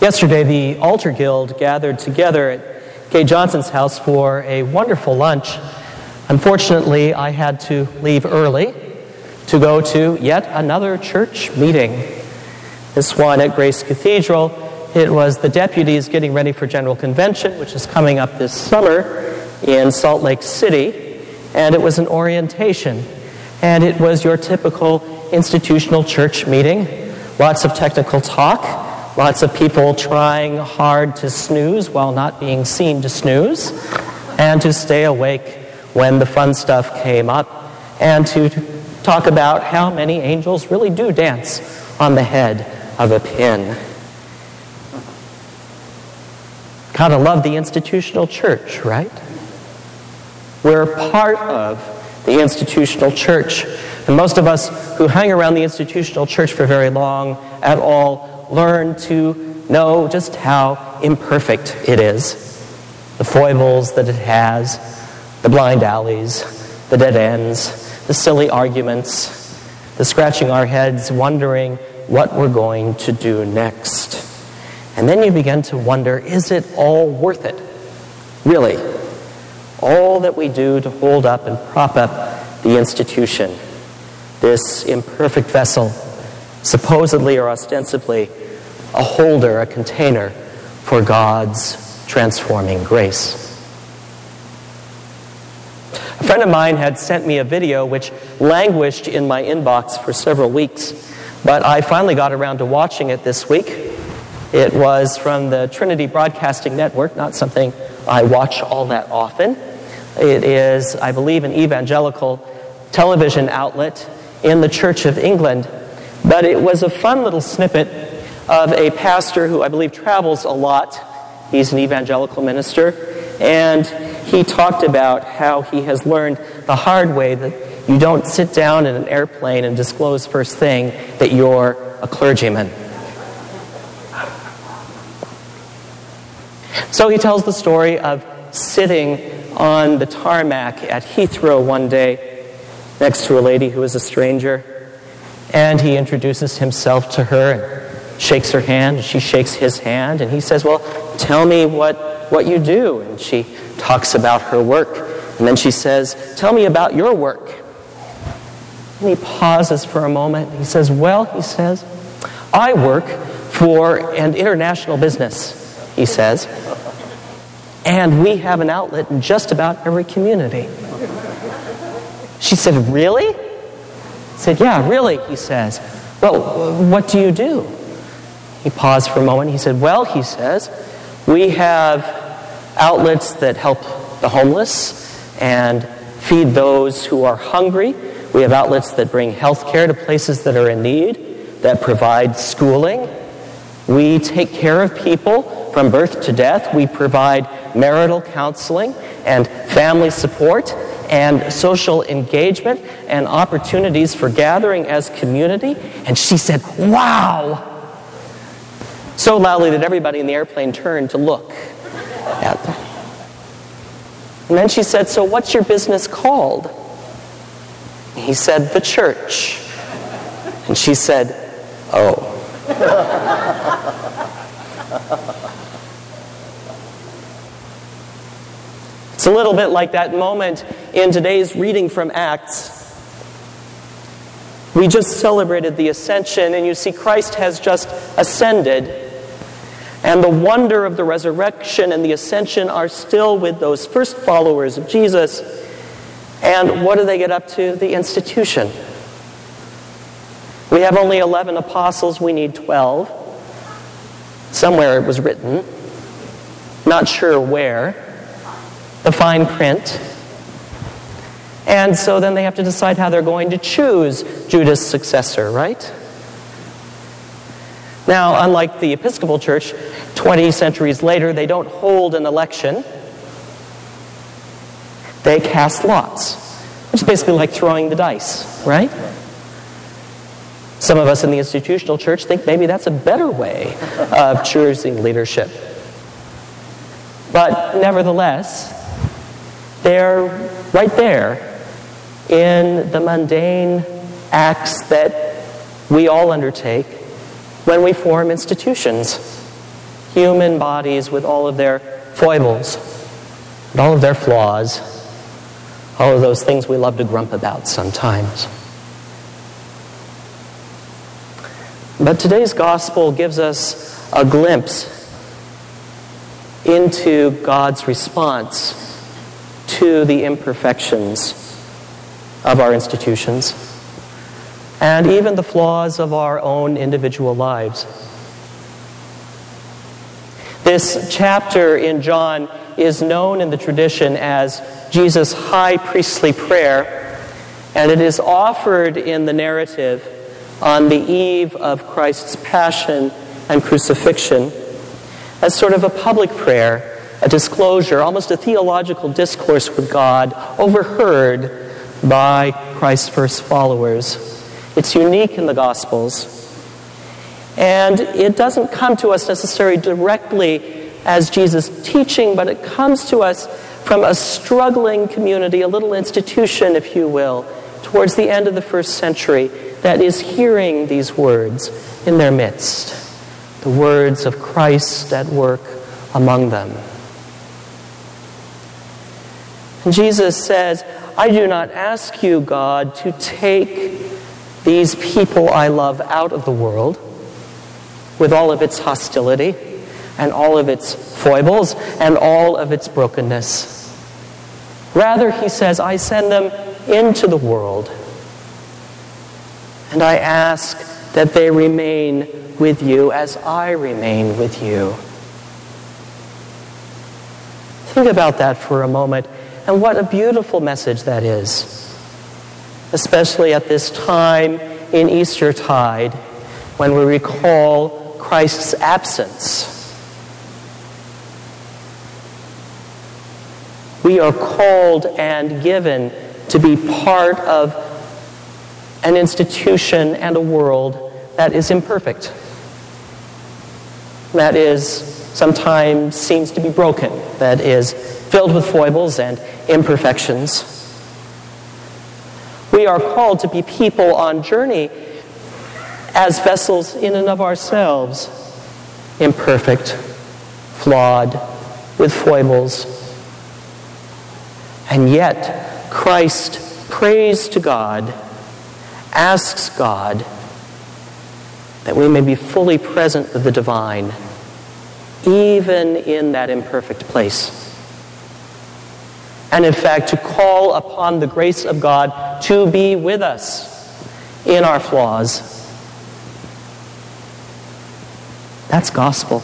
Yesterday, the Altar Guild gathered together at Gay Johnson's house for a wonderful lunch. Unfortunately, I had to leave early to go to yet another church meeting. This one at Grace Cathedral. It was the deputies getting ready for General Convention, which is coming up this summer in Salt Lake City. And it was an orientation. And it was your typical institutional church meeting. Lots of technical talk Lots of people trying hard to snooze while not being seen to snooze, and to stay awake when the fun stuff came up, and to talk about how many angels really do dance on the head of a pin. Gotta love the institutional church, right? We're part of the institutional church. And most of us who hang around the institutional church for very long at all learn to know just how imperfect it is. The foibles that it has, the blind alleys, the dead ends, the silly arguments, the scratching our heads, wondering what we're going to do next. And then you begin to wonder is it all worth it? Really? All that we do to hold up and prop up the institution, this imperfect vessel supposedly or ostensibly a holder, a container for God's transforming grace. A friend of mine had sent me a video which languished in my inbox for several weeks, but I finally got around to watching it this week. It was from the Trinity Broadcasting Network, not something I watch all that often. It is, I believe, an evangelical television outlet in the Church of England but it was a fun little snippet of a pastor who I believe travels a lot. He's an evangelical minister. And he talked about how he has learned the hard way that you don't sit down in an airplane and disclose first thing that you're a clergyman. So he tells the story of sitting on the tarmac at Heathrow one day next to a lady who was a stranger and he introduces himself to her shakes her hand. And she shakes his hand. And he says, Well, tell me what, what you do. And she talks about her work. And then she says, Tell me about your work. And he pauses for a moment. He says, Well, he says, I work for an international business, he says. And we have an outlet in just about every community. She said, Really? said, Yeah, really, he says. Well, what do you do? He paused for a moment. He said, Well, he says, we have outlets that help the homeless and feed those who are hungry. We have outlets that bring health care to places that are in need, that provide schooling. We take care of people from birth to death. We provide marital counseling and family support and social engagement and opportunities for gathering as community. And she said, Wow! So loudly that everybody in the airplane turned to look at them. And then she said, So what's your business called? He said, The church. And she said, Oh. It's a little bit like that moment in today's reading from Acts. We just celebrated the ascension, and you see, Christ has just ascended. And the wonder of the resurrection and the ascension are still with those first followers of Jesus. And what do they get up to? The institution. We have only 11 apostles, we need 12. Somewhere it was written. Not sure where the fine print. And so then they have to decide how they're going to choose Judas' successor, right? Now, unlike the Episcopal Church, 20 centuries later, they don't hold an election. They cast lots, is basically like throwing the dice, right? Some of us in the institutional church think maybe that's a better way of choosing leadership. But nevertheless, they're right there in the mundane acts that we all undertake when we form institutions. human bodies with all of their foibles all of their flaws, all of those things we love to grump about sometimes. But today's gospel gives us a glimpse into God's response to the imperfections of our institutions and even the flaws of our own individual lives. This chapter in John is known in the tradition as Jesus' high priestly prayer, and it is offered in the narrative on the eve of Christ's passion and crucifixion as sort of a public prayer, a disclosure, almost a theological discourse with God, overheard by Christ's first followers. It's unique in the Gospels. And it doesn't come to us necessarily directly as Jesus' teaching, but it comes to us from a struggling community, a little institution, if you will, towards the end of the first century that is hearing these words in their midst the words of Christ at work among them. And Jesus says, I do not ask you, God, to take these people I love out of the world with all of its hostility and all of its foibles and all of its brokenness. Rather, he says, I send them into the world. And I ask that they remain with you as I remain with you. Think about that for a moment, and what a beautiful message that is, especially at this time in Eastertide when we recall Christ's absence. We are called and given to be part of an institution and a world that is imperfect that is sometimes seems to be broken, that is filled with foibles and imperfections. We are called to be people on journey as vessels in and of ourselves, imperfect, flawed, with foibles. And yet, Christ prays to God, asks God that we may be fully present with the divine even in that imperfect place. And in fact, to call upon the grace of God to be with us in our flaws. That's gospel.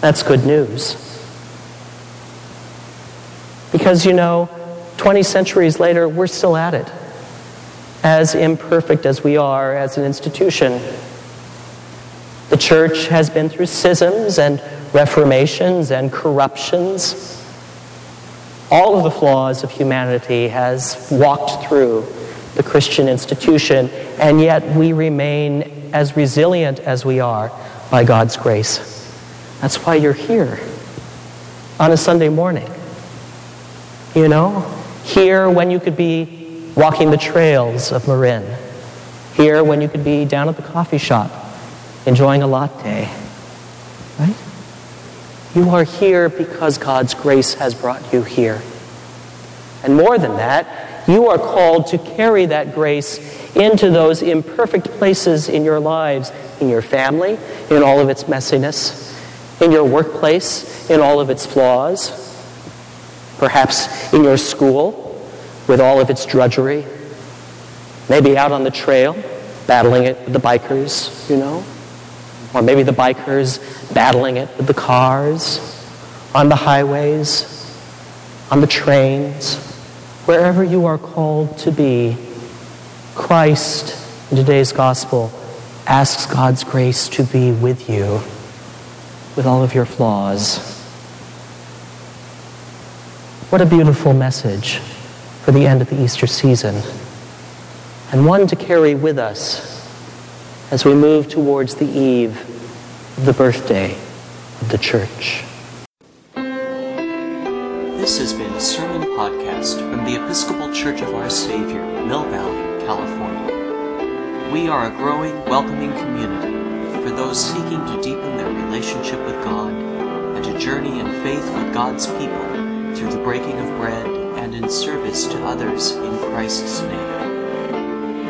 That's good news. Because, you know, 20 centuries later, we're still at it. As imperfect as we are as an institution, the church has been through schisms and reformations and corruptions. All of the flaws of humanity has walked through the Christian institution, and yet we remain as resilient as we are by God's grace. That's why you're here on a Sunday morning. You know, here when you could be walking the trails of Marin, here when you could be down at the coffee shop enjoying a latte. Right? You are here because God's grace has brought you here. And more than that, you are called to carry that grace into those imperfect places in your lives, in your family, in all of its messiness, in your workplace, in all of its flaws, perhaps in your school with all of its drudgery, maybe out on the trail battling it with the bikers, you know. Or maybe the bikers battling it with the cars, on the highways, on the trains, wherever you are called to be. Christ, in today's gospel, asks God's grace to be with you with all of your flaws. What a beautiful message for the end of the Easter season, and one to carry with us as we move towards the eve of the birthday of the church. This has been a sermon podcast from the Episcopal Church of Our Savior, Mill Valley, California. We are a growing, welcoming community for those seeking to deepen their relationship with God and to journey in faith with God's people through the breaking of bread and in service to others in Christ's name.